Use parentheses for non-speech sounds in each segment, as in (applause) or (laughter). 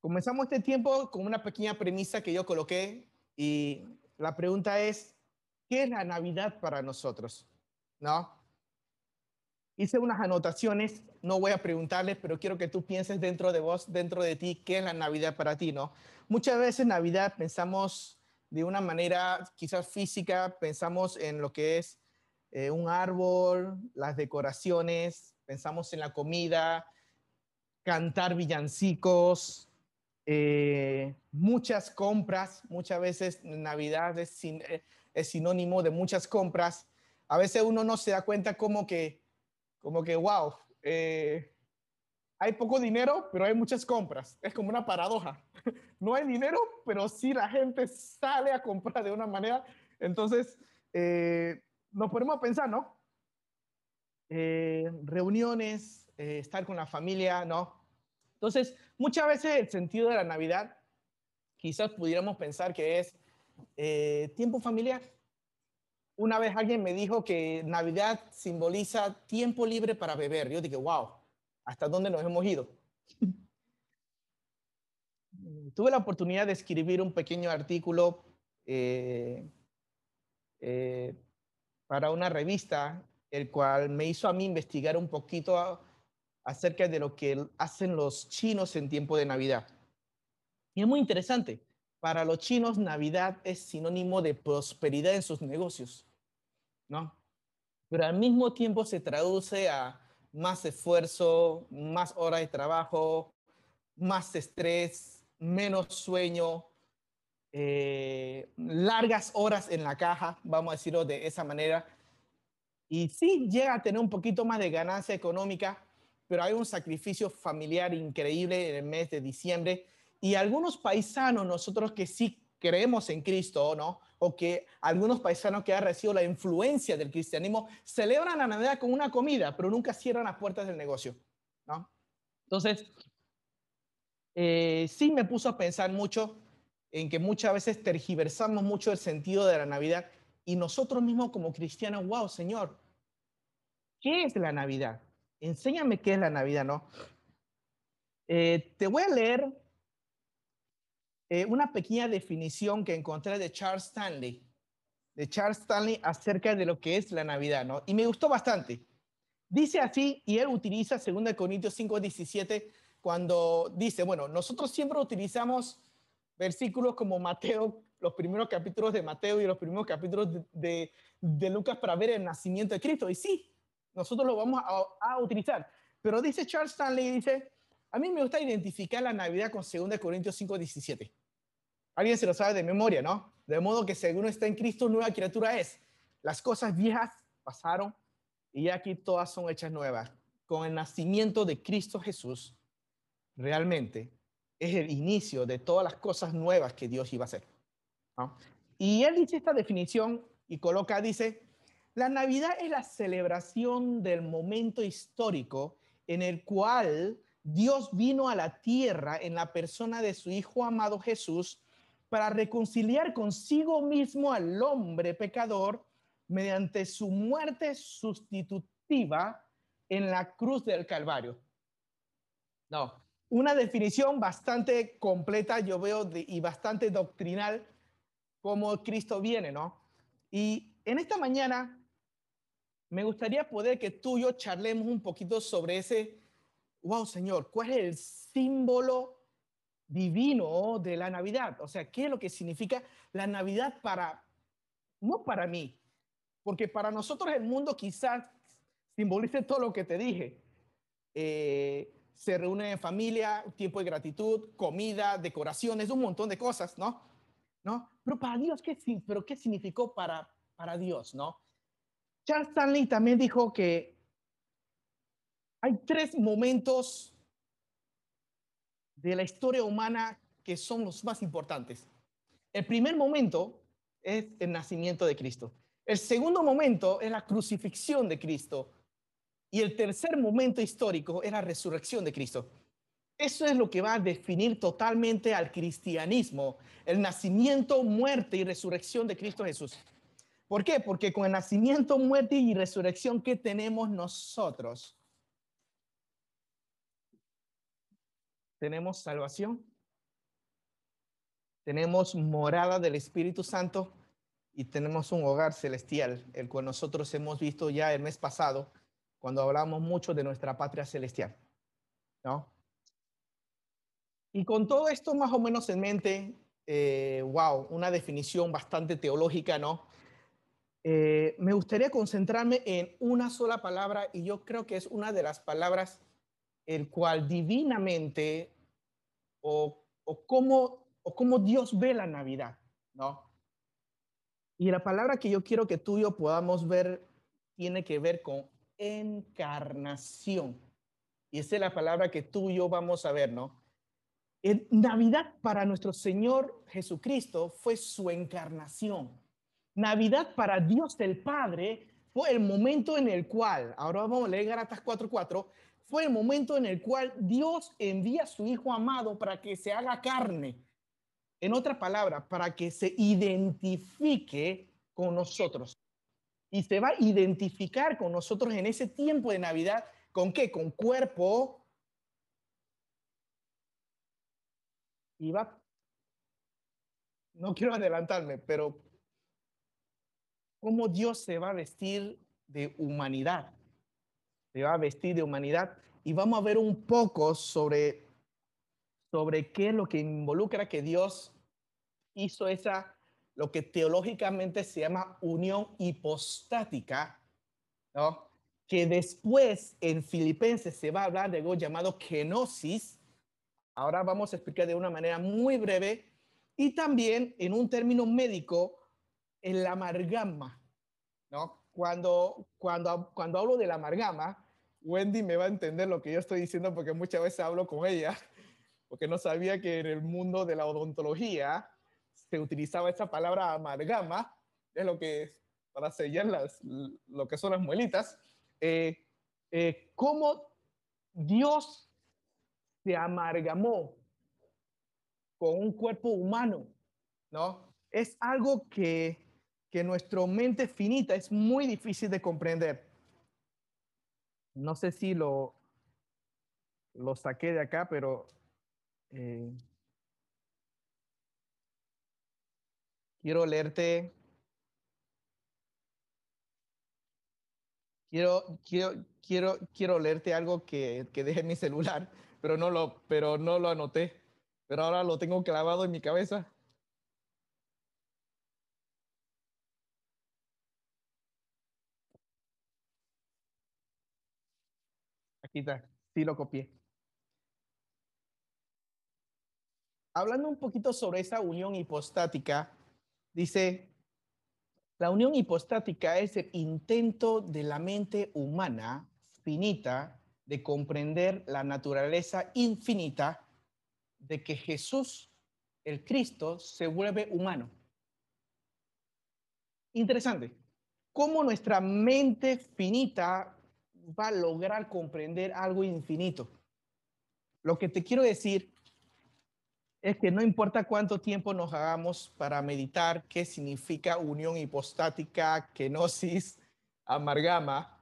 Comenzamos este tiempo con una pequeña premisa que yo coloqué y la pregunta es, ¿qué es la Navidad para nosotros? ¿No? Hice unas anotaciones, no voy a preguntarles, pero quiero que tú pienses dentro de vos, dentro de ti, ¿qué es la Navidad para ti? ¿No? Muchas veces Navidad pensamos de una manera quizás física, pensamos en lo que es eh, un árbol, las decoraciones, pensamos en la comida, cantar villancicos, eh, muchas compras, muchas veces Navidad es, eh, es, sinónimo de muchas compras. A veces uno no se da cuenta como que, como que, wow, eh, hay poco dinero, pero hay muchas compras. Es como una paradoja. (laughs) No hay dinero, pero sí la gente sale a comprar de una manera. Entonces, nos ponemos a pensar, ¿no? reuniones, estar con la familia, ¿no? Entonces, muchas veces el sentido de la Navidad, quizás pudiéramos pensar que es eh, tiempo familiar. Una vez alguien me dijo que Navidad simboliza tiempo libre para beber. Yo dije, wow, ¿hasta dónde nos hemos ido? (laughs) Tuve la oportunidad de escribir un pequeño artículo eh, eh, para una revista, el cual me hizo a mí investigar un poquito acerca de lo que hacen los chinos en tiempo de Navidad. Y es muy interesante. Para los chinos, Navidad es sinónimo de prosperidad en sus negocios, ¿no? Pero al mismo tiempo se traduce a más esfuerzo, más horas de trabajo, más estrés, menos sueño, eh, largas horas en la caja, vamos a decirlo de esa manera. Y sí llega a tener un poquito más de ganancia económica, pero hay un sacrificio familiar increíble en el mes de diciembre y algunos paisanos, nosotros que sí creemos en Cristo, ¿no? O que algunos paisanos que han recibido la influencia del cristianismo celebran la Navidad con una comida, pero nunca cierran las puertas del negocio, ¿no? Entonces, eh, sí me puso a pensar mucho en que muchas veces tergiversamos mucho el sentido de la Navidad y nosotros mismos como cristianos, wow, Señor, ¿qué es la Navidad? Enséñame qué es la Navidad, ¿no? Eh, te voy a leer eh, una pequeña definición que encontré de Charles Stanley, de Charles Stanley acerca de lo que es la Navidad, ¿no? Y me gustó bastante. Dice así, y él utiliza 2 Corintios 5, 17, cuando dice, bueno, nosotros siempre utilizamos versículos como Mateo, los primeros capítulos de Mateo y los primeros capítulos de, de Lucas para ver el nacimiento de Cristo. Y sí, nosotros lo vamos a, utilizar. Pero dice Charles Stanley, dice, a mí me gusta identificar la Navidad con 2 Corintios 5, 17. Alguien se lo sabe de memoria, ¿no? De modo que según está en Cristo, nueva criatura es. Las cosas viejas pasaron y aquí todas son hechas nuevas. Con el nacimiento de Cristo Jesús, realmente es el inicio de todas las cosas nuevas que Dios iba a hacer. Y él dice esta definición y coloca, dice, la Navidad es la celebración del momento histórico en el cual Dios vino a la tierra en la persona de su Hijo amado Jesús para reconciliar consigo mismo al hombre pecador mediante su muerte sustitutiva en la cruz del Calvario. No, una definición bastante completa, yo veo, y bastante doctrinal, como Cristo viene, ¿no? Y en esta mañana me gustaría poder que tú y yo charlemos un poquito sobre ese, wow, Señor, ¿cuál es el símbolo divino de la Navidad? O sea, ¿qué es lo que significa la Navidad para, no para mí, porque para nosotros el mundo quizás simbolice todo lo que te dije. Eh, se reúne en familia, tiempo de gratitud, comida, decoraciones, un montón de cosas, ¿no? ¿No? Pero para Dios, ¿qué, pero ¿qué significó para, para Dios, no? Charles Stanley también dijo que hay tres momentos de la historia humana que son los más importantes. El primer momento es el nacimiento de Cristo. El segundo momento es la crucifixión de Cristo. Y el tercer momento histórico es la resurrección de Cristo. Eso es lo que va a definir totalmente al cristianismo, el nacimiento, muerte y resurrección de Cristo Jesús. ¿Por qué? Porque con el nacimiento, muerte y resurrección que tenemos nosotros, tenemos salvación, tenemos morada del Espíritu Santo y tenemos un hogar celestial, el cual nosotros hemos visto ya el mes pasado cuando hablamos mucho de nuestra patria celestial. ¿No? Y con todo esto más o menos en mente, eh, wow, una definición bastante teológica, ¿no? Eh, me gustaría concentrarme en una sola palabra y yo creo que es una de las palabras el cual divinamente o, o, cómo, o cómo Dios ve la Navidad, ¿no? Y la palabra que yo quiero que tú y yo podamos ver tiene que ver con encarnación. Y esa es la palabra que tú y yo vamos a ver, ¿no? Navidad para nuestro Señor Jesucristo fue su encarnación. Navidad para Dios el Padre fue el momento en el cual, ahora vamos a leer Galatas 4:4, fue el momento en el cual Dios envía a su Hijo amado para que se haga carne. En otra palabra, para que se identifique con nosotros. Y se va a identificar con nosotros en ese tiempo de Navidad. ¿Con qué? Con cuerpo, y va, no quiero adelantarme, pero cómo Dios se va a vestir de humanidad, se va a vestir de humanidad. Y vamos a ver un poco sobre, sobre qué es lo que involucra que Dios hizo esa, lo que teológicamente se llama unión hipostática, ¿no? que después en Filipenses se va a hablar de algo llamado kenosis, Ahora vamos a explicar de una manera muy breve y también en un término médico, el amargama, ¿no? Cuando, cuando, cuando hablo del amargama, Wendy me va a entender lo que yo estoy diciendo porque muchas veces hablo con ella, porque no sabía que en el mundo de la odontología se utilizaba esa palabra amargama, es lo que es para sellar las, lo que son las muelitas. Eh, eh, cómo Dios se amargamó con un cuerpo humano, ¿no? Es algo que, que nuestra mente finita es muy difícil de comprender. No sé si lo, lo saqué de acá, pero eh, quiero leerte. Quiero, quiero, quiero, quiero leerte algo que, que deje mi celular pero no lo, pero no lo anoté. Pero ahora lo tengo clavado en mi cabeza. Sí lo copié. Hablando un poquito sobre esa unión hipostática, dice, la unión hipostática es el intento de la mente humana finita de comprender la naturaleza infinita de que Jesús, el Cristo, se vuelve humano. Interesante. ¿Cómo nuestra mente finita va a lograr comprender algo infinito? Lo que te quiero decir es que no importa cuánto tiempo nos hagamos para meditar qué significa unión hipostática, kenosis, amargama,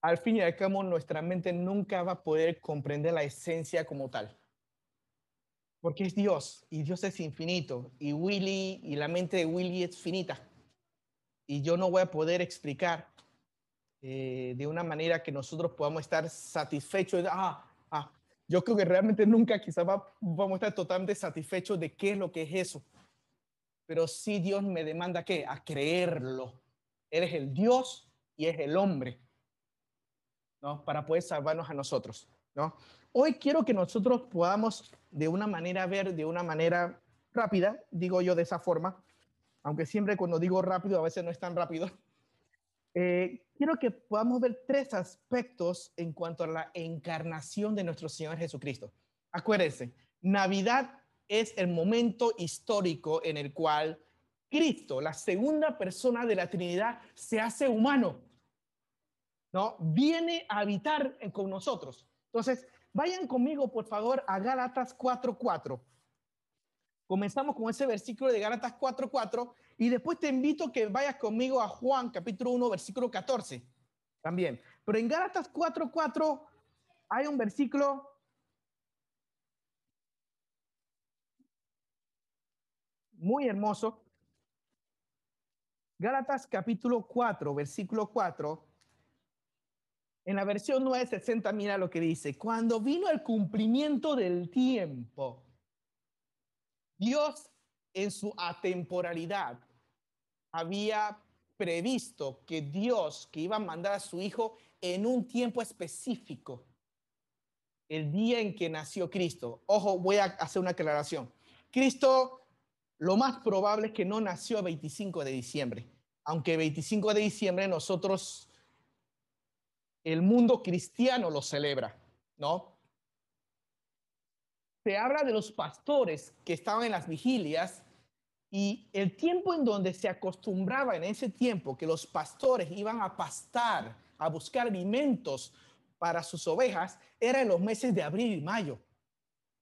al fin y al cabo nuestra mente nunca va a poder comprender la esencia como tal. Porque es Dios y Dios es infinito y Willy y la mente de Willy es finita. Y yo no voy a poder explicar eh, de una manera que nosotros podamos estar satisfechos. Ah, ah, yo creo que realmente nunca quizás vamos a estar totalmente satisfechos de qué es lo que es eso. Pero sí Dios me demanda que a creerlo. Eres el Dios y es el hombre ¿no? Para poder salvarnos a nosotros, ¿no? Hoy quiero que nosotros podamos de una manera ver, de una manera rápida, digo yo de esa forma, aunque siempre cuando digo rápido a veces no es tan rápido, eh, quiero que podamos ver tres aspectos en cuanto a la encarnación de nuestro Señor Jesucristo. Acuérdense, Navidad es el momento histórico en el cual Cristo, la segunda persona de la Trinidad, se hace humano. ¿no? Viene a habitar con nosotros. Entonces, vayan conmigo, por favor, a Gálatas 4.4. Comenzamos con ese versículo de Gálatas 4.4 y después te invito a que vayas conmigo a Juan capítulo 1, versículo 14 también. Pero en Gálatas 4.4 hay un versículo muy hermoso. Gálatas capítulo 4, versículo 4. En la versión 960, mira lo que dice. Cuando vino el cumplimiento del tiempo, Dios en su atemporalidad había previsto que Dios, que iba a mandar a su Hijo en un tiempo específico, el día en que nació Cristo. Ojo, voy a hacer una aclaración. Cristo, lo más probable es que no nació el 25 de diciembre, aunque el 25 de diciembre nosotros, el mundo cristiano lo celebra, ¿no? Se habla de los pastores que estaban en las vigilias y el tiempo en donde se acostumbraba en ese tiempo que los pastores iban a pastar, a buscar alimentos para sus ovejas, era en los meses de abril y mayo,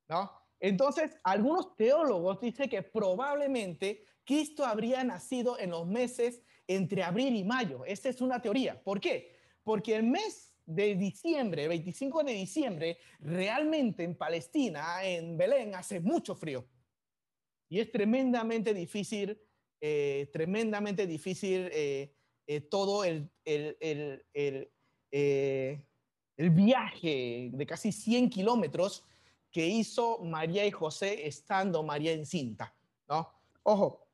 ¿no? Entonces, algunos teólogos dicen que probablemente Cristo habría nacido en los meses entre abril y mayo. Esa es una teoría. ¿Por qué? Porque el mes de diciembre, 25 de diciembre, realmente en Palestina, en Belén, hace mucho frío. Y es tremendamente difícil, eh, tremendamente difícil eh, eh, todo el, el, el, el, viaje de casi 100 kilómetros que hizo María y José estando María encinta. ¿no? Ojo,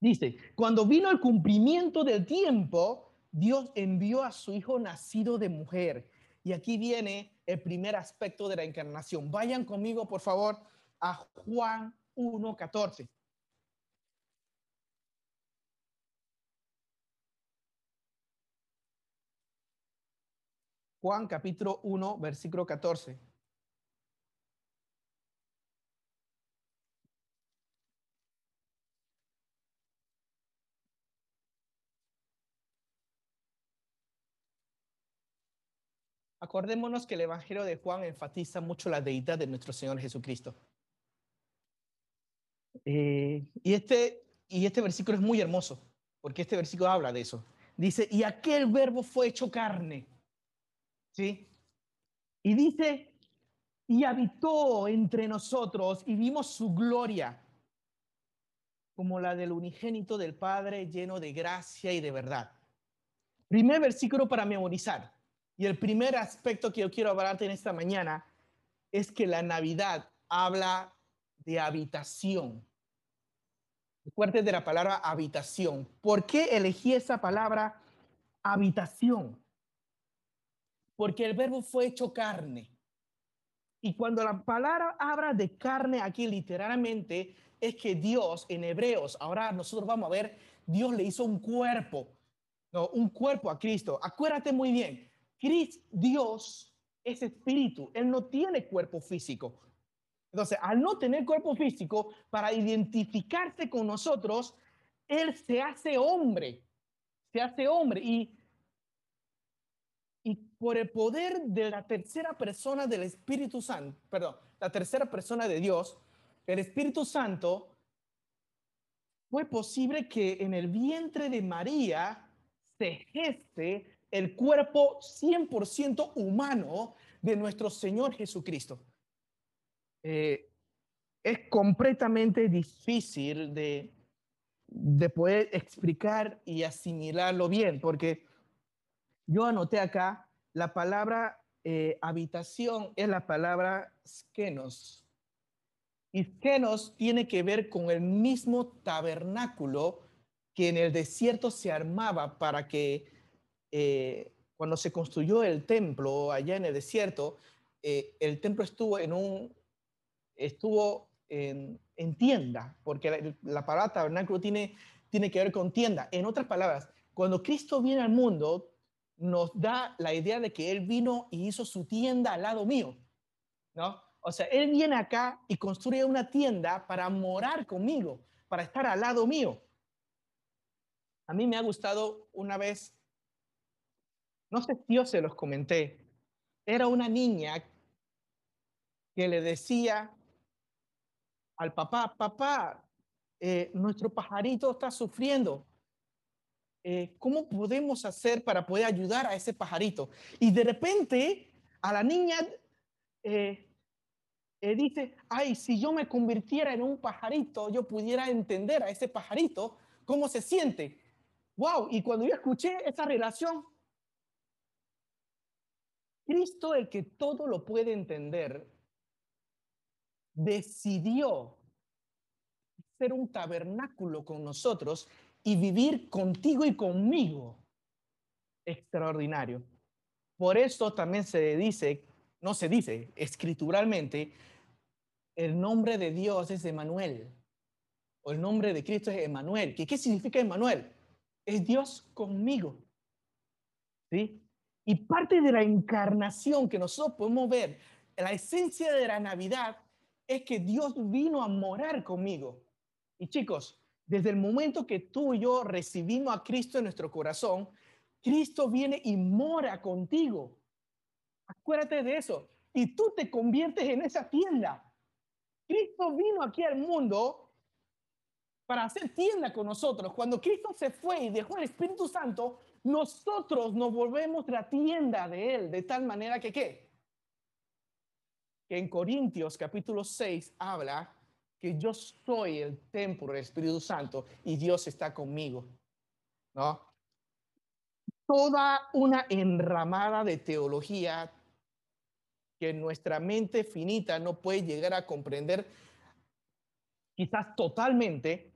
dice, cuando vino el cumplimiento del tiempo, Dios envió a su hijo nacido de mujer. Y aquí viene el primer aspecto de la encarnación. Vayan conmigo, por favor, a Juan 1.14. Juan capítulo 1, versículo 14. Acordémonos que el Evangelio de Juan enfatiza mucho la deidad de nuestro Señor Jesucristo. Eh, y, este, y este versículo es muy hermoso, porque este versículo habla de eso. Dice, y aquel verbo fue hecho carne. ¿Sí? Y dice, y habitó entre nosotros y vimos su gloria como la del unigénito del Padre lleno de gracia y de verdad. Primer versículo para memorizar. Y el primer aspecto que yo quiero hablarte en esta mañana es que la Navidad habla de habitación. Recuerden de la palabra habitación. ¿Por qué elegí esa palabra habitación? Porque el verbo fue hecho carne. Y cuando la palabra habla de carne aquí literalmente es que Dios en Hebreos, ahora nosotros vamos a ver, Dios le hizo un cuerpo, no, un cuerpo a Cristo. Acuérdate muy bien, Cristo, Dios es espíritu, Él no tiene cuerpo físico. Entonces, al no tener cuerpo físico, para identificarse con nosotros, Él se hace hombre, se hace hombre. Y, y por el poder de la tercera persona del Espíritu Santo, perdón, la tercera persona de Dios, el Espíritu Santo, fue posible que en el vientre de María se geste el cuerpo 100% humano de nuestro Señor Jesucristo. Eh, es completamente difícil de, de poder explicar y asimilarlo bien, porque yo anoté acá la palabra eh, habitación es la palabra skenos. Y skenos tiene que ver con el mismo tabernáculo que en el desierto se armaba para que eh, cuando se construyó el templo allá en el desierto, el templo estuvo en un estuvo en, tienda, porque la, palabra tabernáculo tiene, tiene que ver con tienda. En otras palabras, cuando Cristo viene al mundo, nos da la idea de que Él vino y hizo su tienda al lado mío, ¿no? O sea, Él viene acá y construye una tienda para morar conmigo, para estar al lado mío. A mí me ha gustado una vez, no sé si yo se los comenté, era una niña que le decía al papá, papá, eh, nuestro pajarito está sufriendo. Eh, ¿Cómo podemos hacer para poder ayudar a ese pajarito? Y de repente a la niña, eh, Él dice, ay, si yo me convirtiera en un pajarito, yo pudiera entender a ese pajarito cómo se siente. Wow, y cuando yo escuché esa relación, Cristo, el que todo lo puede entender, decidió ser un tabernáculo con nosotros y vivir contigo y conmigo. Extraordinario. Por esto también se dice, no se dice escrituralmente, el nombre de Dios es Emanuel. O el nombre de Cristo es Emanuel. ¿Qué, ¿Qué significa Emanuel? Es Dios conmigo. ¿Sí? Y parte de la encarnación que nosotros podemos ver, la esencia de la Navidad, es que Dios vino a morar conmigo. Y chicos, desde el momento que tú y yo recibimos a Cristo en nuestro corazón, Cristo viene y mora contigo. Acuérdate de eso. Y tú te conviertes en esa tienda. Cristo vino aquí al mundo para hacer tienda con nosotros. Cuando Cristo se fue y dejó el Espíritu Santo, nosotros nos volvemos la tienda de Él, de tal manera que, ¿qué? Que en Corintios capítulo 6 habla que yo soy el templo del Espíritu Santo y Dios está conmigo. ¿No? Toda una enramada de teología que nuestra mente finita no puede llegar a comprender quizás totalmente,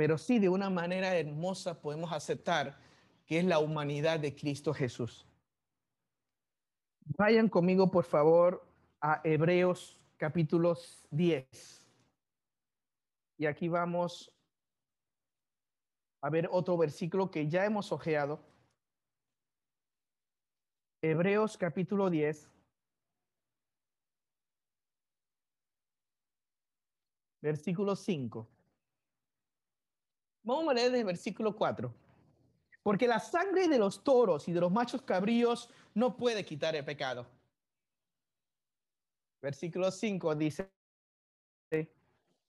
pero sí de una manera hermosa podemos aceptar que es la humanidad de Cristo Jesús. Vayan conmigo, por favor, a Hebreos capítulos 10. Y aquí vamos a ver otro versículo que ya hemos ojeado. Hebreos capítulo 10. Versículo 5. Vamos a leer desde el versículo 4. Porque la sangre de los toros y de los machos cabríos no puede quitar el pecado Versículo 5 dice,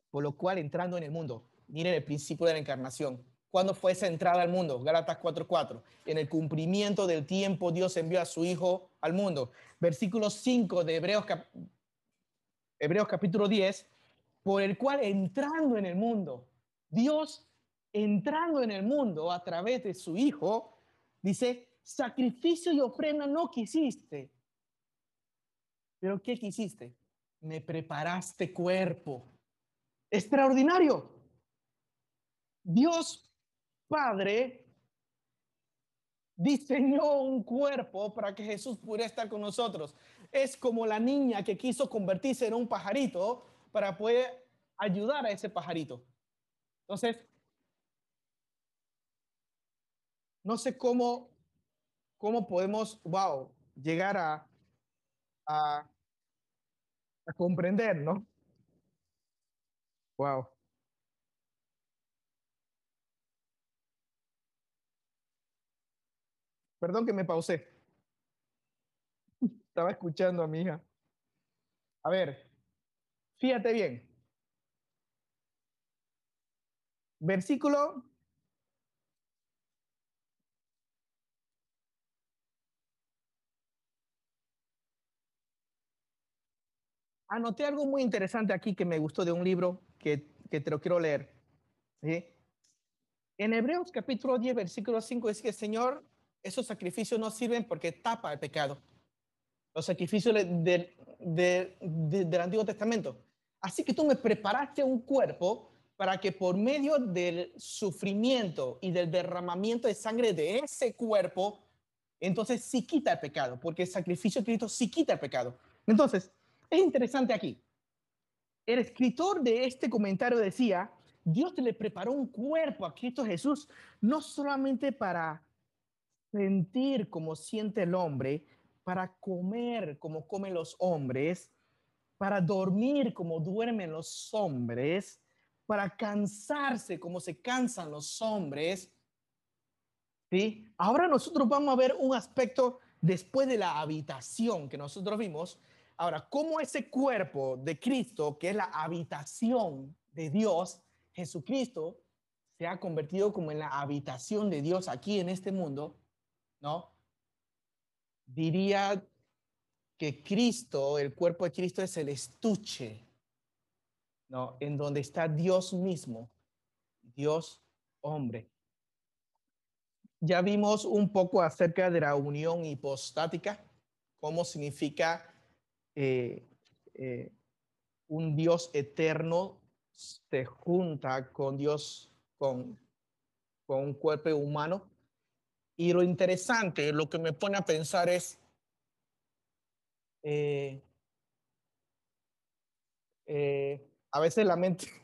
por lo cual entrando en el mundo, miren el principio de la encarnación. ¿Cuándo fue esa entrada al mundo? Gálatas 4:4. En el cumplimiento del tiempo Dios envió a su Hijo al mundo. Versículo 5 de Hebreos, Hebreos capítulo 10, por el cual entrando en el mundo, Dios entrando en el mundo a través de su Hijo, dice, sacrificio y ofrenda no quisiste, pero ¿qué quisiste? Me preparaste cuerpo. Extraordinario. Dios Padre diseñó un cuerpo para que Jesús pudiera estar con nosotros. Es como la niña que quiso convertirse en un pajarito para poder ayudar a ese pajarito. Entonces, no sé cómo, cómo podemos, wow, llegar a, a, comprender, ¿no? Wow. Perdón que me pausé. (laughs) Estaba escuchando a mi hija. A ver, fíjate bien. Versículo anoté algo muy interesante aquí que me gustó de un libro que, que te lo quiero leer. En Hebreos capítulo 10, versículo 5 dice que, Señor, esos sacrificios no sirven porque tapa el pecado. Los sacrificios de, del Antiguo Testamento. Así que tú me preparaste un cuerpo para que por medio del sufrimiento y del derramamiento de sangre de ese cuerpo, entonces sí quita el pecado, porque el sacrificio de Cristo sí quita el pecado. Entonces, es interesante aquí. El escritor de este comentario decía, Dios le preparó un cuerpo a Cristo Jesús, no solamente para sentir como siente el hombre, para comer como comen los hombres, para dormir como duermen los hombres, para cansarse como se cansan los hombres. ¿Sí? Ahora nosotros vamos a ver un aspecto después de la habitación que nosotros vimos, Ahora, ¿cómo ese cuerpo de Cristo, que es la habitación de Dios, Jesucristo, se ha convertido como en la habitación de Dios aquí en este mundo, ¿no? Diría que Cristo, el cuerpo de Cristo es el estuche, ¿no? En donde está Dios mismo, Dios hombre. Ya vimos un poco acerca de la unión hipostática, cómo significa eh, eh, un Dios eterno se junta con Dios, con, con un cuerpo humano. Y lo interesante, lo que me pone a pensar es, eh, a veces la mente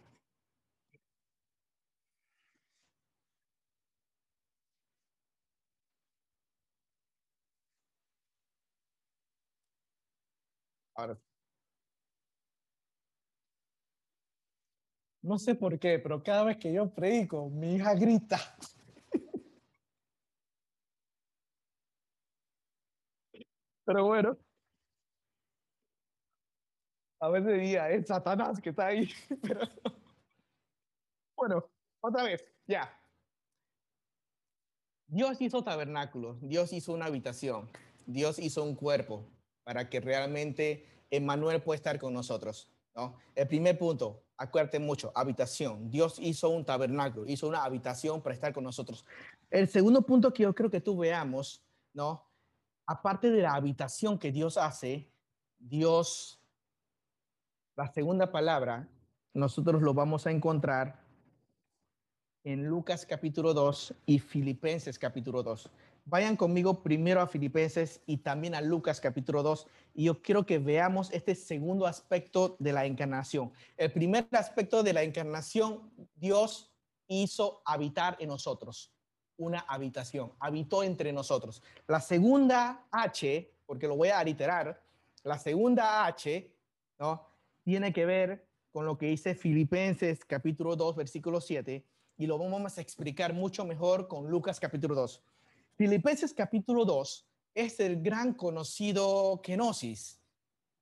no sé por qué, pero cada vez que yo predico, mi hija grita. (laughs) Pero bueno, a veces diría, es Satanás que está ahí. (laughs) Pero... Bueno, otra vez, ya. Dios hizo tabernáculos, Dios hizo una habitación, Dios hizo un cuerpo, para que realmente Emmanuel pueda estar con nosotros. ¿no? El primer punto, acuérdate mucho, habitación. Dios hizo un tabernáculo, hizo una habitación para estar con nosotros. El segundo punto que yo creo que tú veamos, ¿no? Aparte de la habitación que Dios hace, Dios, la segunda palabra, nosotros lo vamos a encontrar en Lucas capítulo 2 y Filipenses capítulo 2. Vayan conmigo primero a Filipenses y también a Lucas capítulo 2 y yo quiero que veamos este segundo aspecto de la encarnación. El primer aspecto de la encarnación, Dios hizo habitar en nosotros, una habitación, habitó entre nosotros. La segunda H, porque lo voy a aliterar, la segunda H, ¿no? Tiene que ver con lo que dice Filipenses capítulo 2, versículo 7, y lo vamos a explicar mucho mejor con Lucas capítulo 2. Filipenses capítulo 2 es el gran conocido kenosis,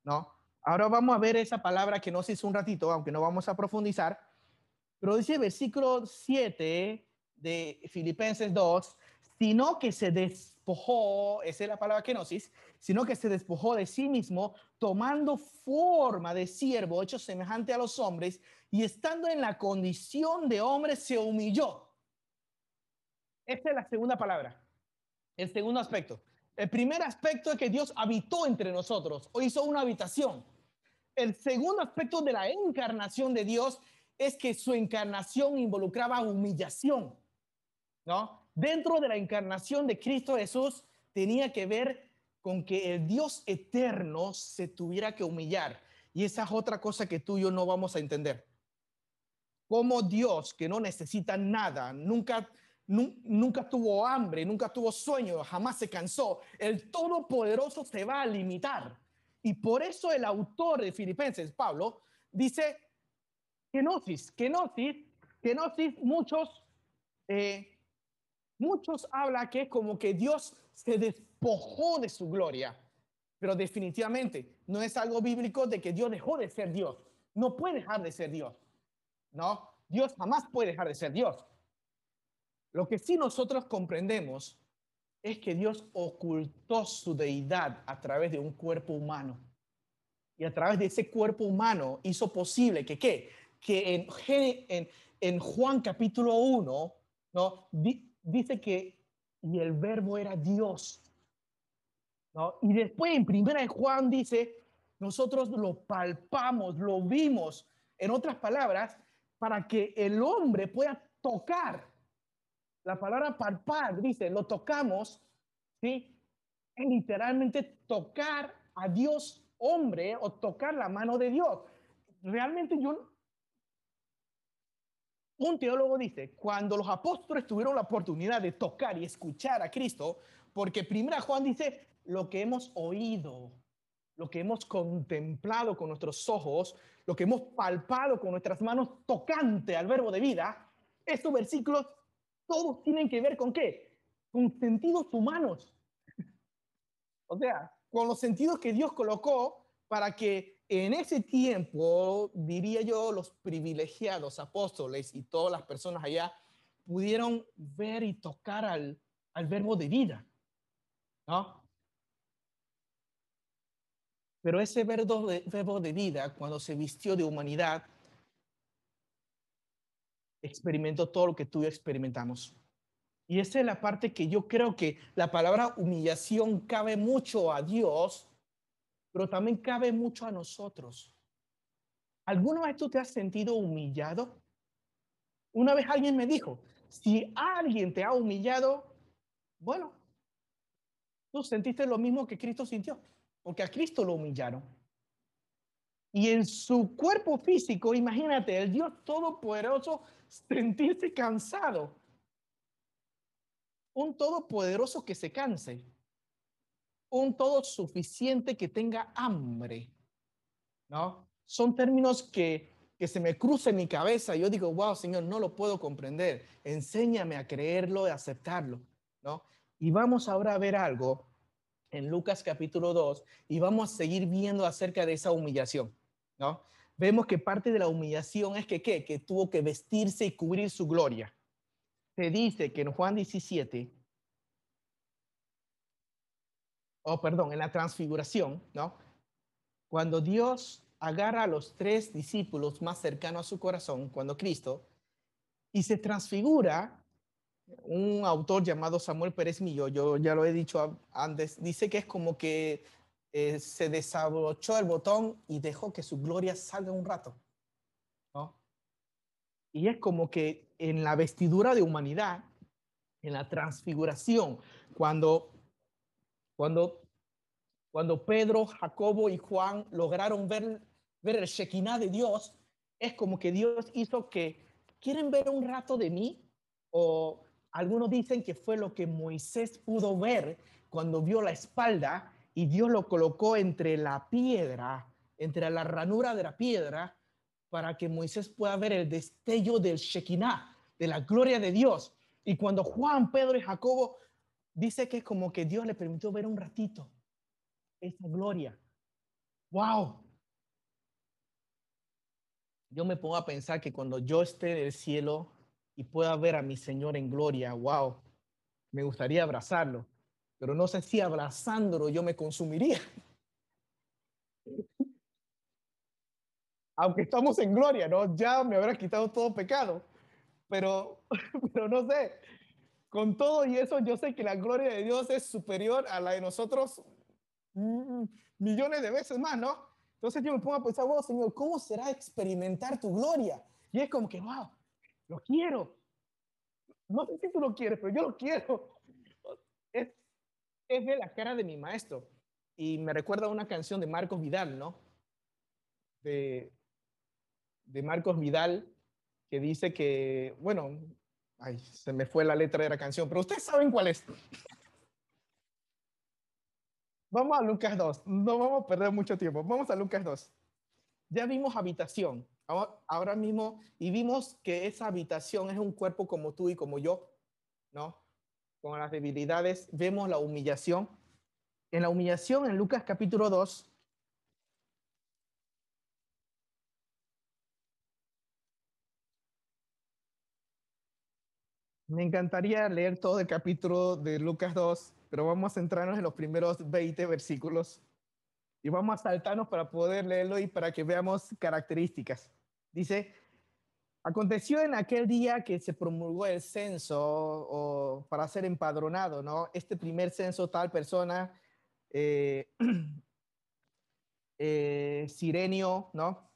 ¿no? Ahora vamos a ver esa palabra kenosis un ratito, aunque no vamos a profundizar, pero dice versículo 7 de Filipenses 2, sino que se despojó, esa es la palabra kenosis, sino que se despojó de sí mismo, tomando forma de siervo, hecho semejante a los hombres, y estando en la condición de hombre, se humilló. Esta es la segunda palabra. El segundo aspecto. El primer aspecto es que Dios habitó entre nosotros o hizo una habitación. El segundo aspecto de la encarnación de Dios es que su encarnación involucraba humillación, ¿no? Dentro de la encarnación de Cristo Jesús tenía que ver con que el Dios eterno se tuviera que humillar. Y esa es otra cosa que tú y yo no vamos a entender. Como Dios, que no necesita nada, nunca nunca tuvo hambre, nunca tuvo sueño, jamás se cansó. El Todopoderoso se va a limitar. Y por eso el autor de Filipenses, Pablo, dice, kenosis, kenosis, kenosis, muchos, eh, muchos habla que es como que Dios se despojó de su gloria, pero definitivamente no es algo bíblico de que Dios dejó de ser Dios. No puede dejar de ser Dios. No, Dios jamás puede dejar de ser Dios. Lo que sí nosotros comprendemos es que Dios ocultó su deidad a través de un cuerpo humano. Y a través de ese cuerpo humano hizo posible que, ¿qué? Que en, en, Juan capítulo 1, ¿no? dice que y el verbo era Dios. ¿no? Y después en primera de Juan dice, nosotros lo palpamos, lo vimos. En otras palabras, para que el hombre pueda tocar la palabra palpar dice, lo tocamos, ¿sí? Es literalmente tocar a Dios hombre o tocar la mano de Dios. Realmente yo, un teólogo dice, cuando los apóstoles tuvieron la oportunidad de tocar y escuchar a Cristo, porque primera Juan dice, lo que hemos oído, lo que hemos contemplado con nuestros ojos, lo que hemos palpado con nuestras manos tocante al verbo de vida, estos versículos todos tienen que ver con qué? Con sentidos humanos. (laughs) o sea, con los sentidos que Dios colocó para que en ese tiempo, diría yo, los privilegiados apóstoles y todas las personas allá pudieron ver y tocar al, al verbo de vida. ¿No? Pero ese verbo de, verbo de vida, cuando se vistió de humanidad, experimentó todo lo que tú y experimentamos. Y esa es la parte que yo creo que la palabra humillación cabe mucho a Dios, pero también cabe mucho a nosotros. ¿Alguna vez tú te has sentido humillado? Una vez alguien me dijo, si alguien te ha humillado, bueno, tú sentiste lo mismo que Cristo sintió, porque a Cristo lo humillaron. Y en su cuerpo físico, imagínate, el Dios Todopoderoso sentirse cansado. Un Todopoderoso que se canse. Un todo suficiente que tenga hambre. ¿No? Son términos que, que se me cruza en mi cabeza. Yo digo, wow, Señor, no lo puedo comprender. Enséñame a creerlo y aceptarlo. ¿No? Y vamos ahora a ver algo en Lucas capítulo 2 y vamos a seguir viendo acerca de esa humillación. ¿No? Vemos que parte de la humillación es que, ¿qué? Que tuvo que vestirse y cubrir su gloria. Se dice que en Juan 17, oh, perdón, en la transfiguración, ¿no? Cuando Dios agarra a los tres discípulos más cercanos a su corazón, cuando Cristo, y se transfigura, un autor llamado Samuel Pérez Millo, yo ya lo he dicho antes, dice que es como que eh, se desabrochó el botón y dejó que su gloria salga un rato. ¿no? Y es como que en la vestidura de humanidad, en la transfiguración, cuando, cuando, cuando Pedro, Jacobo y Juan lograron ver, ver el Shekinah de Dios, es como que Dios hizo que, ¿quieren ver un rato de mí? O algunos dicen que fue lo que Moisés pudo ver cuando vio la espalda y Dios lo colocó entre la piedra, entre la ranura de la piedra, para que Moisés pueda ver el destello del Shekinah, de la gloria de Dios. Y cuando Juan, Pedro y Jacobo dice que es como que Dios le permitió ver un ratito esa gloria. ¡Wow! Yo me pongo a pensar que cuando yo esté en el cielo y pueda ver a mi Señor en gloria, wow, me gustaría abrazarlo pero no sé si abrazándolo yo me consumiría. Aunque estamos en gloria, ¿no? Ya me habrá quitado todo pecado, pero, (laughs) pero no sé. Con todo y eso, yo sé que la gloria de Dios es superior a la de nosotros mm, millones de veces más, ¿no? Entonces yo me pongo a pensar, wow, Señor, ¿cómo será experimentar tu gloria? Y es como que, wow, lo quiero. No sé si tú lo quieres, pero yo lo quiero. Es, es de la cara de mi maestro. Y me recuerda una canción de Marcos Vidal, ¿no? De, Marcos Vidal, que dice que, bueno, ay, se me fue la letra de la canción, pero ustedes saben cuál es. Vamos a Lucas 2, no vamos a perder mucho tiempo, vamos a Lucas 2. Ya vimos habitación, ahora mismo, y vimos que esa habitación es un cuerpo como tú y como yo, ¿no? Con las debilidades, vemos la humillación. En la humillación, en Lucas capítulo 2, Me encantaría leer todo el capítulo de Lucas 2, pero vamos a centrarnos en los primeros 20 versículos y vamos a saltarnos para poder leerlo y para que veamos características. Dice, Aconteció en aquel día que se promulgó el censo para ser empadronado, ¿no? Este primer censo, tal persona, eh, (clears throat) eh, Sirenio, ¿no?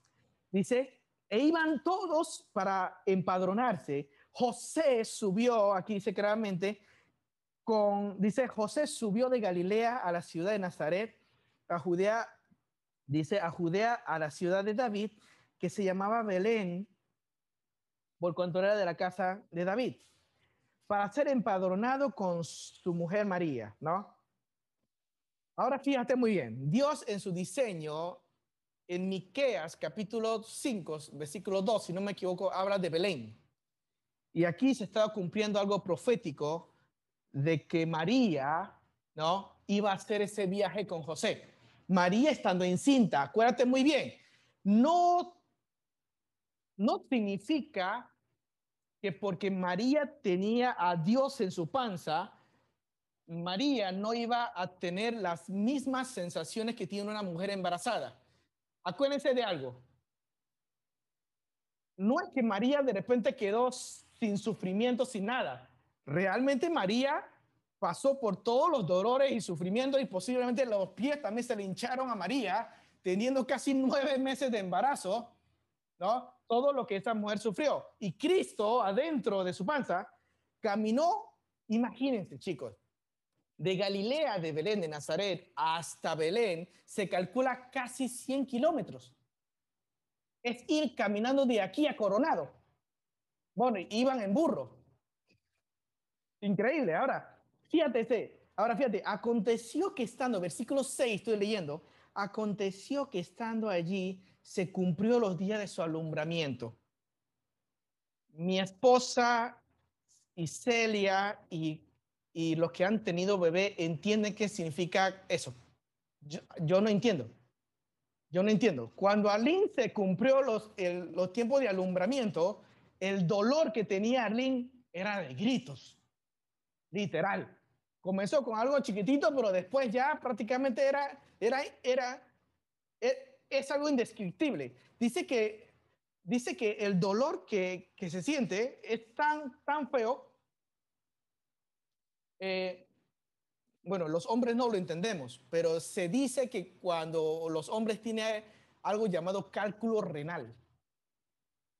Dice, e iban todos para empadronarse. José subió, aquí dice claramente, con, dice, José subió de Galilea a la ciudad de Nazaret, a Judea, dice, a Judea, a la ciudad de David, que se llamaba Belén por era de la casa de David, para ser empadronado con su mujer María, ¿no? Ahora fíjate muy bien, Dios en su diseño, en Miqueas capítulo 5, versículo 2, si no me equivoco, habla de Belén. Y aquí se estaba cumpliendo algo profético de que María, ¿no? Iba a hacer ese viaje con José. María estando encinta, acuérdate muy bien, no no significa que porque María tenía a Dios en su panza, María no iba a tener las mismas sensaciones que tiene una mujer embarazada. Acuérdense de algo. No es que María de repente quedó sin sufrimiento, sin nada. Realmente María pasó por todos los dolores y sufrimientos y posiblemente los pies también se le hincharon a María, teniendo casi nueve meses de embarazo, Todo lo que esa mujer sufrió. Y Cristo, adentro de su panza, caminó, imagínense chicos, de Galilea, de Belén, de Nazaret, hasta Belén, se calcula casi 100 kilómetros. Es ir caminando de aquí a Coronado. Bueno, iban en burro. Increíble. Ahora, Fíjate, ahora fíjate, aconteció que estando, versículo 6 estoy leyendo, aconteció que estando allí se cumplió los días de su alumbramiento. Mi esposa y Celia y, y los que han tenido bebé entienden qué significa eso. Yo, no entiendo. Yo no entiendo. Cuando Arlene se cumplió los, los tiempos de alumbramiento, el dolor que tenía Arlene era de gritos, literal. Comenzó con algo chiquitito, pero después ya prácticamente era, era, era, e, es, algo indescriptible. Dice que, dice que el dolor que, se siente es tan, tan feo. Eh, bueno, los hombres no lo entendemos, pero se dice que cuando los hombres tienen algo llamado cálculo renal,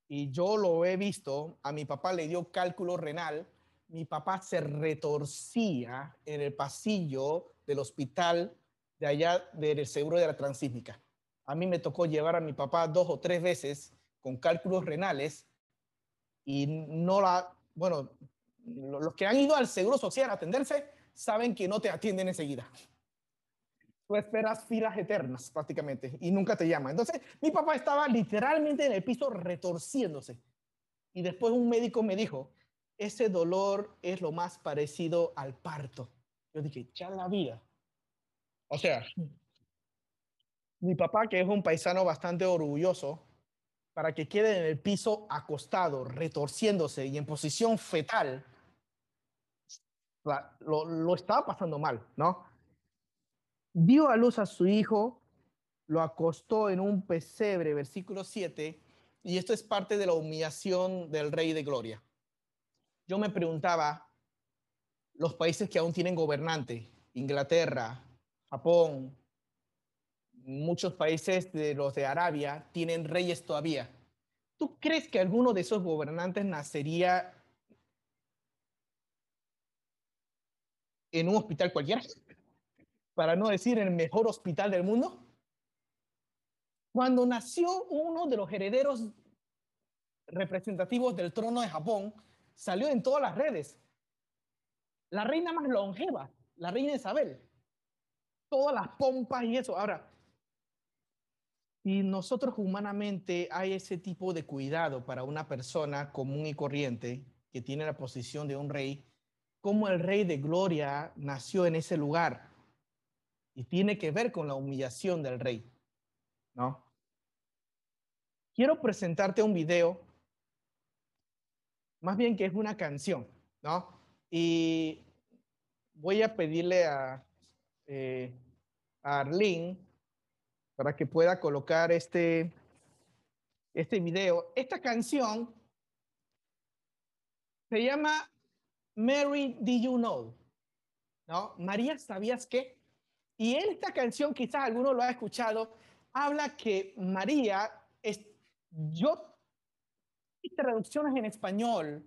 y yo lo he visto, a mi papá le dio cálculo renal, mi papá se retorcía en el pasillo del hospital de allá del seguro de la Transísmica. A mí me tocó llevar a mi papá dos o tres veces con cálculos renales y no la, bueno, los que han ido al seguro social a atenderse saben que no te atienden enseguida. Tú esperas filas eternas prácticamente y nunca te llaman. Entonces, mi papá estaba literalmente en el piso retorciéndose. Y después un médico me dijo, ese dolor es lo más parecido al parto. Yo dije, ya la vida. O sea, mi papá, que es un paisano bastante orgulloso, para que quede en el piso acostado, retorciéndose y en posición fetal, lo, lo estaba pasando mal, ¿no? Dio a luz a su hijo, lo acostó en un pesebre, versículo 7, y esto es parte de la humillación del Rey de Gloria yo me preguntaba, los países que aún tienen gobernante, Inglaterra, Japón, muchos países de los de Arabia tienen reyes todavía. ¿Tú crees que alguno de esos gobernantes nacería en un hospital cualquiera? Para no decir el mejor hospital del mundo. Cuando nació uno de los herederos representativos del trono de Japón, salió en todas las redes. La reina más longeva, la reina Isabel. Todas las pompas y eso. Ahora, si nosotros humanamente hay ese tipo de cuidado para una persona común y corriente que tiene la posición de un rey, como el rey de gloria nació en ese lugar y tiene que ver con la humillación del rey, ¿no? Quiero presentarte un video más bien que es una canción, ¿no? Y voy a pedirle a, eh, a Arlene para que pueda colocar este, este video. Esta canción se llama Mary, Did You Know? ¿No? María, ¿sabías qué? Y esta canción, quizás alguno lo ha escuchado, habla que María es, yo traducciones en español,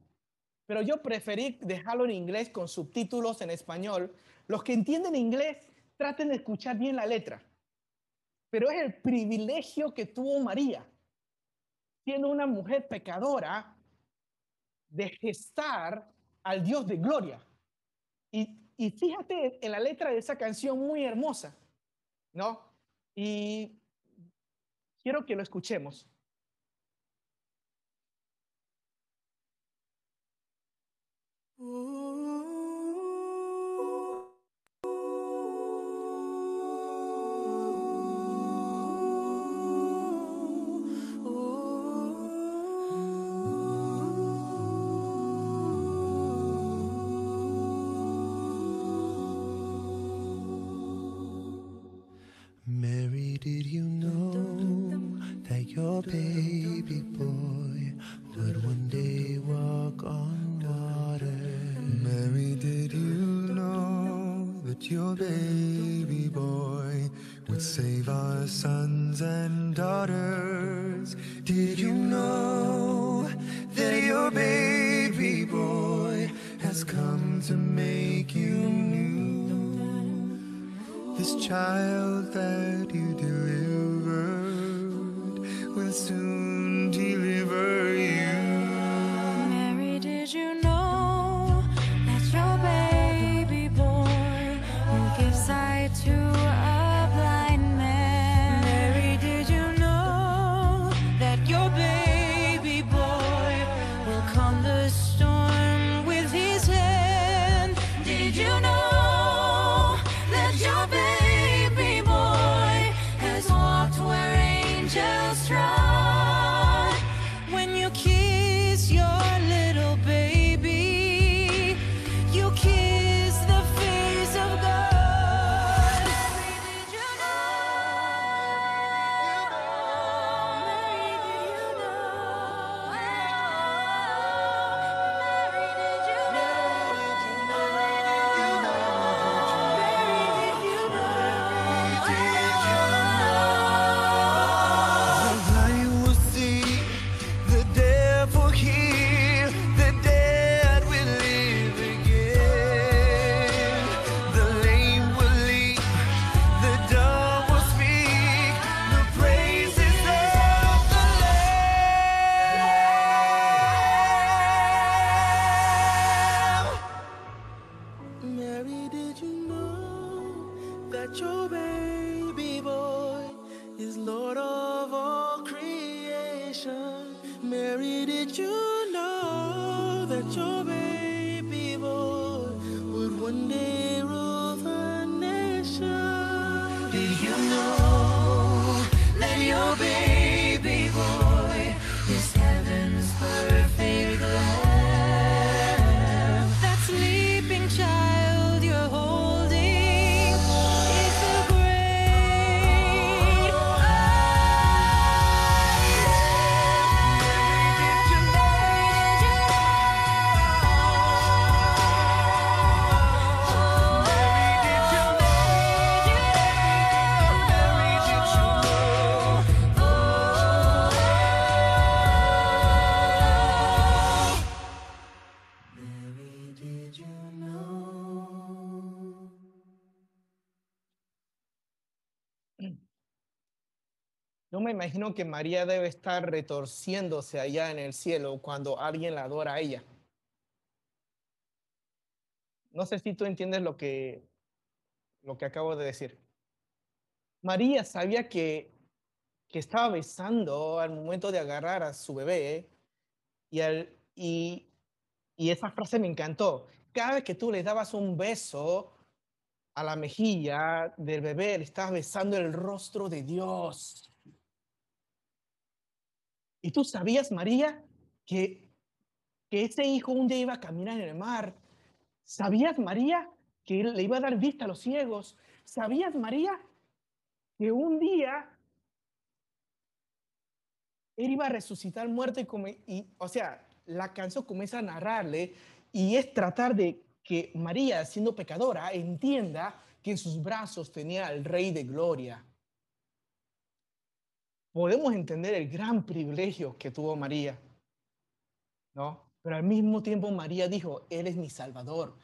pero yo preferí dejarlo en inglés con subtítulos en español. Los que entienden inglés traten de escuchar bien la letra pero es el privilegio que tuvo María, siendo una mujer pecadora, de gestar al Dios de gloria. Y, y fíjate en la letra de esa canción muy hermosa, ¿no? Y quiero que lo escuchemos. Ooh. Imagino que María debe estar retorciéndose allá en el cielo cuando alguien la adora a ella. No sé si tú entiendes lo que, lo que acabo de decir. María sabía que, que estaba besando al momento de agarrar a su bebé y, al- y, y esa frase me encantó. Cada vez que tú le dabas un beso a la mejilla del bebé, le estabas besando el rostro de Dios. ¿Y tú sabías, María, que, que ese hijo un día iba a caminar en el mar? ¿Sabías, María, que le iba a dar vista a los ciegos? ¿Sabías, María, que un día él iba a resucitar muerto y, y, o sea, la canción comienza a narrarle y es tratar de que María, siendo pecadora, entienda que en sus brazos tenía al Rey de Gloria. Podemos entender el gran privilegio que tuvo María, ¿no? Pero al mismo tiempo María dijo, Él es mi Salvador.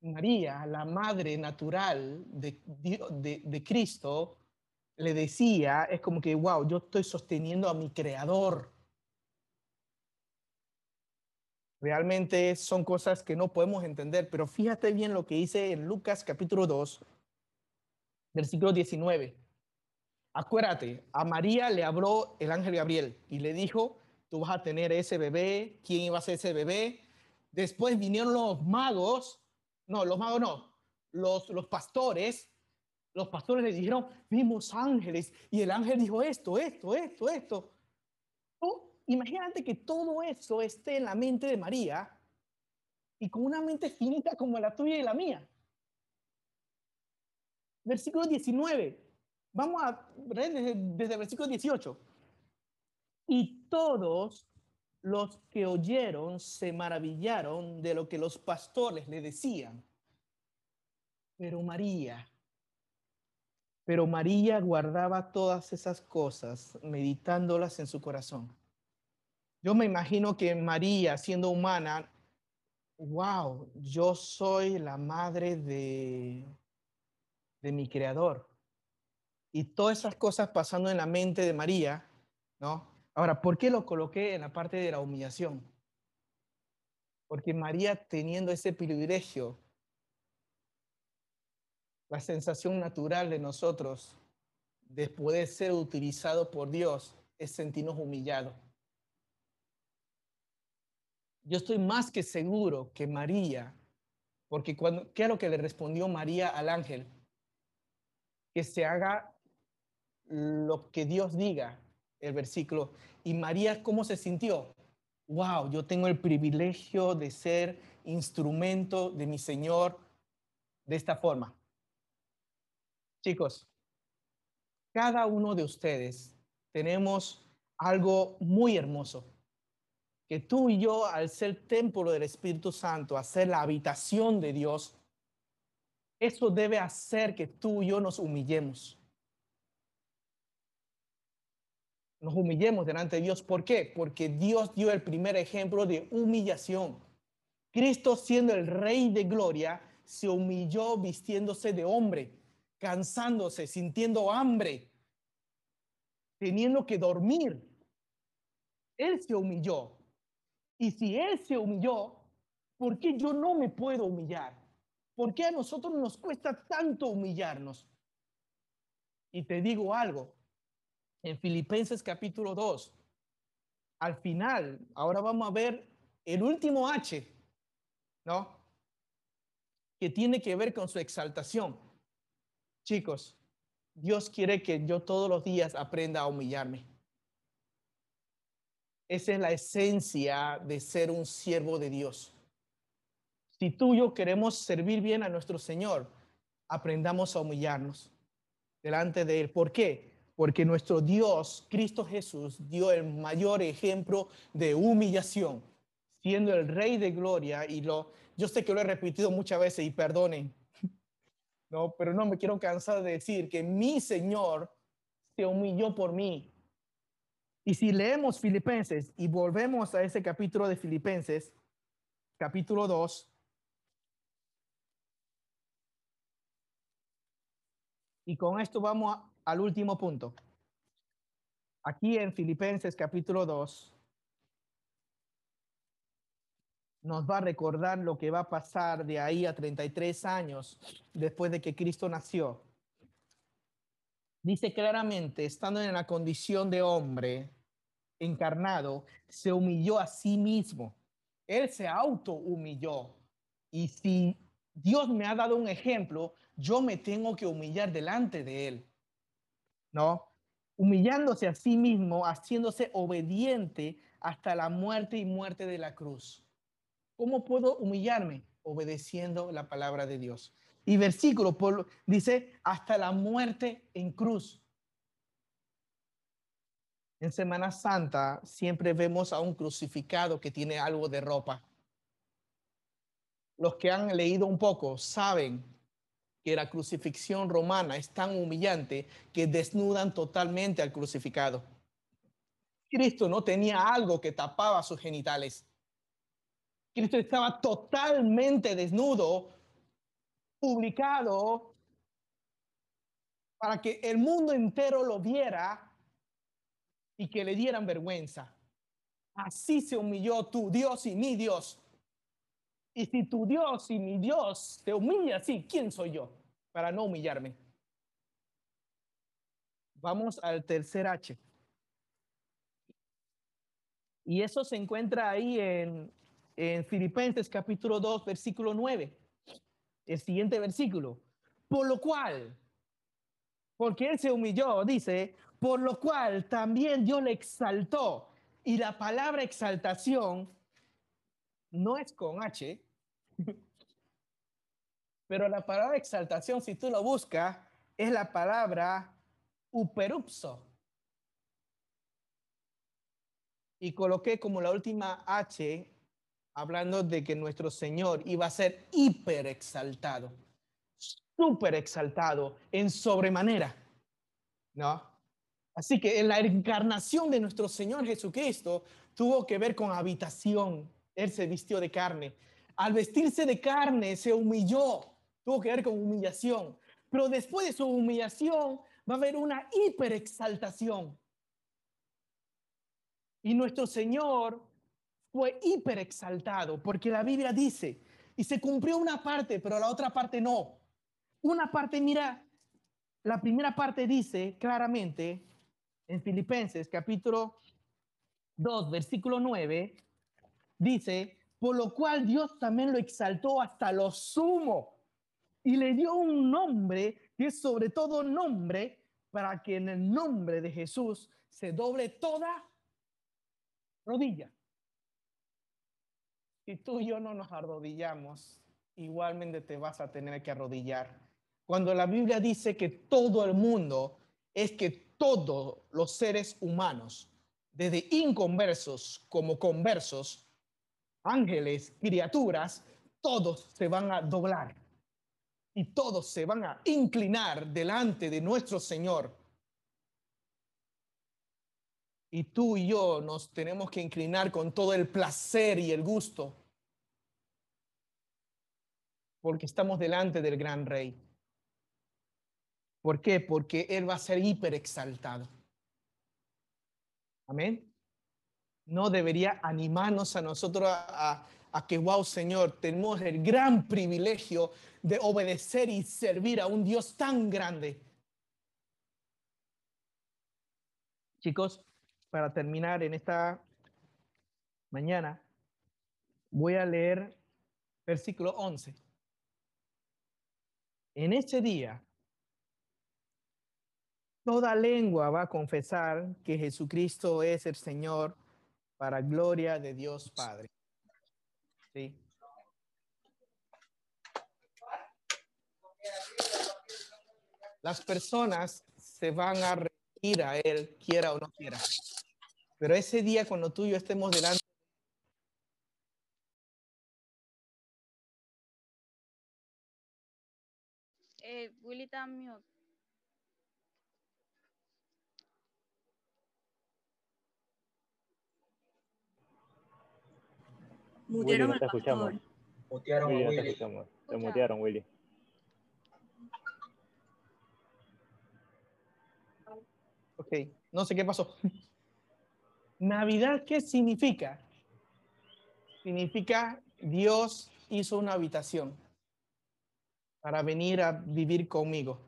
María, la madre natural de, de, de Cristo, le decía, es como que, wow, yo estoy sosteniendo a mi creador. Realmente son cosas que no podemos entender, pero fíjate bien lo que dice en Lucas capítulo 2, versículo 19. Acuérdate, a María le habló el ángel Gabriel y le dijo, tú vas a tener ese bebé, ¿quién iba a ser ese bebé? Después vinieron los magos, no, los magos no, los, los pastores, los pastores le dijeron, vimos ángeles y el ángel dijo esto, esto, esto, esto. Tú imagínate que todo eso esté en la mente de María y con una mente finita como la tuya y la mía. Versículo 19. Vamos a ver desde, el versículo 18. Y todos los que oyeron se maravillaron de lo que los pastores le decían. Pero María, pero María guardaba todas esas cosas, meditándolas en su corazón. Yo me imagino que María, siendo humana, wow, yo soy la madre de, de mi creador. Y todas esas cosas pasando en la mente de María, ¿no? Ahora, ¿por qué lo coloqué en la parte de la humillación? Porque María teniendo ese privilegio, la sensación natural de nosotros de poder ser utilizado por Dios es sentirnos humillados. Yo estoy más que seguro que María, porque cuando, ¿qué es lo que le respondió María al ángel? Que se haga lo que Dios diga, el versículo. Y María, ¿cómo se sintió? Wow, yo tengo el privilegio de ser instrumento de mi Señor de esta forma. Chicos, cada uno de ustedes tenemos algo muy hermoso que tú y yo, al ser templo del Espíritu Santo, a ser la habitación de Dios, eso debe hacer que tú y yo nos humillemos. Nos humillemos delante de Dios. ¿Por qué? Porque Dios dio el primer ejemplo de humillación. Cristo, siendo el Rey de Gloria, se humilló vistiéndose de hombre, cansándose, sintiendo hambre, teniendo que dormir. Él se humilló. Y si Él se humilló, ¿por qué yo no me puedo humillar? ¿Por qué a nosotros nos cuesta tanto humillarnos? Y te digo algo, en Filipenses capítulo 2, al final, ahora vamos a ver el último H, ¿no? Que tiene que ver con su exaltación. Chicos, Dios quiere que yo todos los días aprenda a humillarme. Esa es la esencia de ser un siervo de Dios. Si tú y yo queremos servir bien a nuestro Señor, aprendamos a humillarnos delante de Él. ¿Por qué? Porque nuestro Dios, Cristo Jesús, dio el mayor ejemplo de humillación, siendo el Rey de Gloria. Y lo, yo sé que lo he repetido muchas veces y perdonen, (laughs) no, pero no me quiero cansar de decir que mi Señor se humilló por mí. Y si leemos Filipenses y volvemos a ese capítulo de Filipenses, capítulo 2, y con esto vamos a- al último punto. Aquí en Filipenses capítulo 2 nos va a recordar lo que va a pasar de ahí a 33 años después de que Cristo nació. Dice claramente, estando en la condición de hombre encarnado, se humilló a sí mismo. Él se auto humilló. Y si Dios me ha dado un ejemplo, yo me tengo que humillar delante de Él. ¿No? Humillándose a sí mismo, haciéndose obediente hasta la muerte y muerte de la cruz. ¿Cómo puedo humillarme? Obedeciendo la palabra de Dios. Y versículo dice, hasta la muerte en cruz. En Semana Santa siempre vemos a un crucificado que tiene algo de ropa. Los que han leído un poco saben que la crucifixión romana es tan humillante que desnudan totalmente al crucificado. Cristo no tenía algo que tapaba sus genitales. Cristo estaba totalmente desnudo, publicado, para que el mundo entero lo viera y que le dieran vergüenza. Así se humilló tu Dios y mi Dios. Y si tu Dios y mi Dios te humilla así, ¿quién soy yo para no humillarme? Vamos al tercer H. Y eso se encuentra ahí en, en Filipenses capítulo 2, versículo 9. El siguiente versículo. Por lo cual, porque él se humilló, dice, por lo cual también Dios le exaltó. Y la palabra exaltación no es con H, pero la palabra exaltación, si tú lo buscas, es la palabra uperupso. y coloqué como la última H hablando de que nuestro Señor iba a ser hiper exaltado, súper exaltado en sobremanera, ¿no? Así que en la encarnación de nuestro Señor Jesucristo tuvo que ver con habitación. Él se vistió de carne. Al vestirse de carne se humilló. Tuvo que ver con humillación. Pero después de su humillación va a haber una hiperexaltación. Y nuestro Señor fue hiperexaltado porque la Biblia dice, y se cumplió una parte, pero la otra parte no. Una parte, mira, la primera parte dice claramente en Filipenses capítulo 2, versículo 9, dice, por lo cual Dios también lo exaltó hasta lo sumo y le dio un nombre que es sobre todo nombre para que en el nombre de Jesús se doble toda rodilla. Si tú y yo no nos arrodillamos, igualmente te vas a tener que arrodillar. Cuando la Biblia dice que todo el mundo es que todos los seres humanos, desde inconversos como conversos, ángeles, criaturas, todos se van a doblar y todos se van a inclinar delante de nuestro Señor. Y tú y yo nos tenemos que inclinar con todo el placer y el gusto, porque estamos delante del gran rey. ¿Por qué? Porque Él va a ser hiper exaltado. Amén. No debería animarnos a nosotros a, que, wow, Señor, tenemos el gran privilegio de obedecer y servir a un Dios tan grande. Chicos, para terminar en esta mañana, voy a leer versículo 11. En ese día, toda lengua va a confesar que Jesucristo es el Señor para gloria de Dios Padre. ¿Sí? Las personas se van a reír a Él, quiera o no quiera. Pero ese día, cuando tú y yo estemos delante, Eh, Willy. Willy, no te escuchamos. a Willy, no te escuchamos. Te mutearon, Willy. ok, no sé qué pasó. (laughs) Navidad, ¿qué significa? Significa Dios hizo una habitación para venir a vivir conmigo.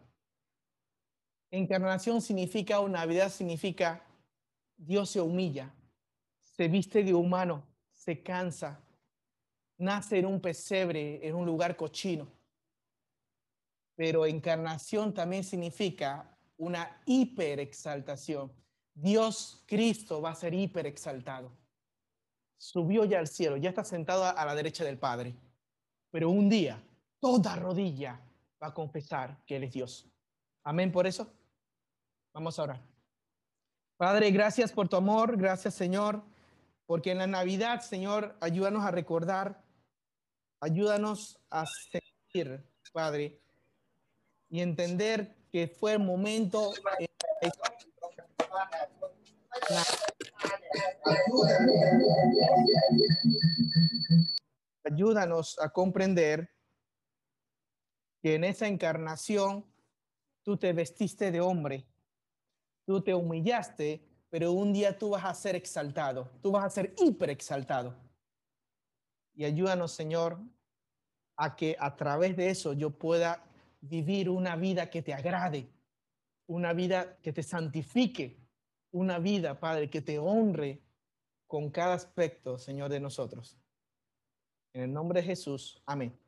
Encarnación significa, o Navidad significa, Dios se humilla, se viste de humano, se cansa, nace en un pesebre, en un lugar cochino. Pero encarnación también significa una hiperexaltación. Dios Cristo va a ser hiperexaltado. Subió ya al cielo, ya está sentado a- la derecha del Padre. Pero un día, toda rodilla va a confesar que Él es Dios. Amén por eso. Vamos a orar. Padre, gracias por tu amor, gracias Señor, porque en la Navidad, Señor, ayúdanos a recordar, ayúdanos a sentir, Padre, y entender que fue el momento en Ayúdanos a comprender que en esa encarnación tú te vestiste de hombre, tú te humillaste, pero un día tú vas a ser exaltado, tú vas a ser hiper exaltado. Y ayúdanos, Señor, a que a través de eso yo pueda vivir una vida que te agrade, una vida que te santifique, una vida, Padre, que te honre con cada aspecto, Señor, de nosotros. En el nombre de Jesús, amén.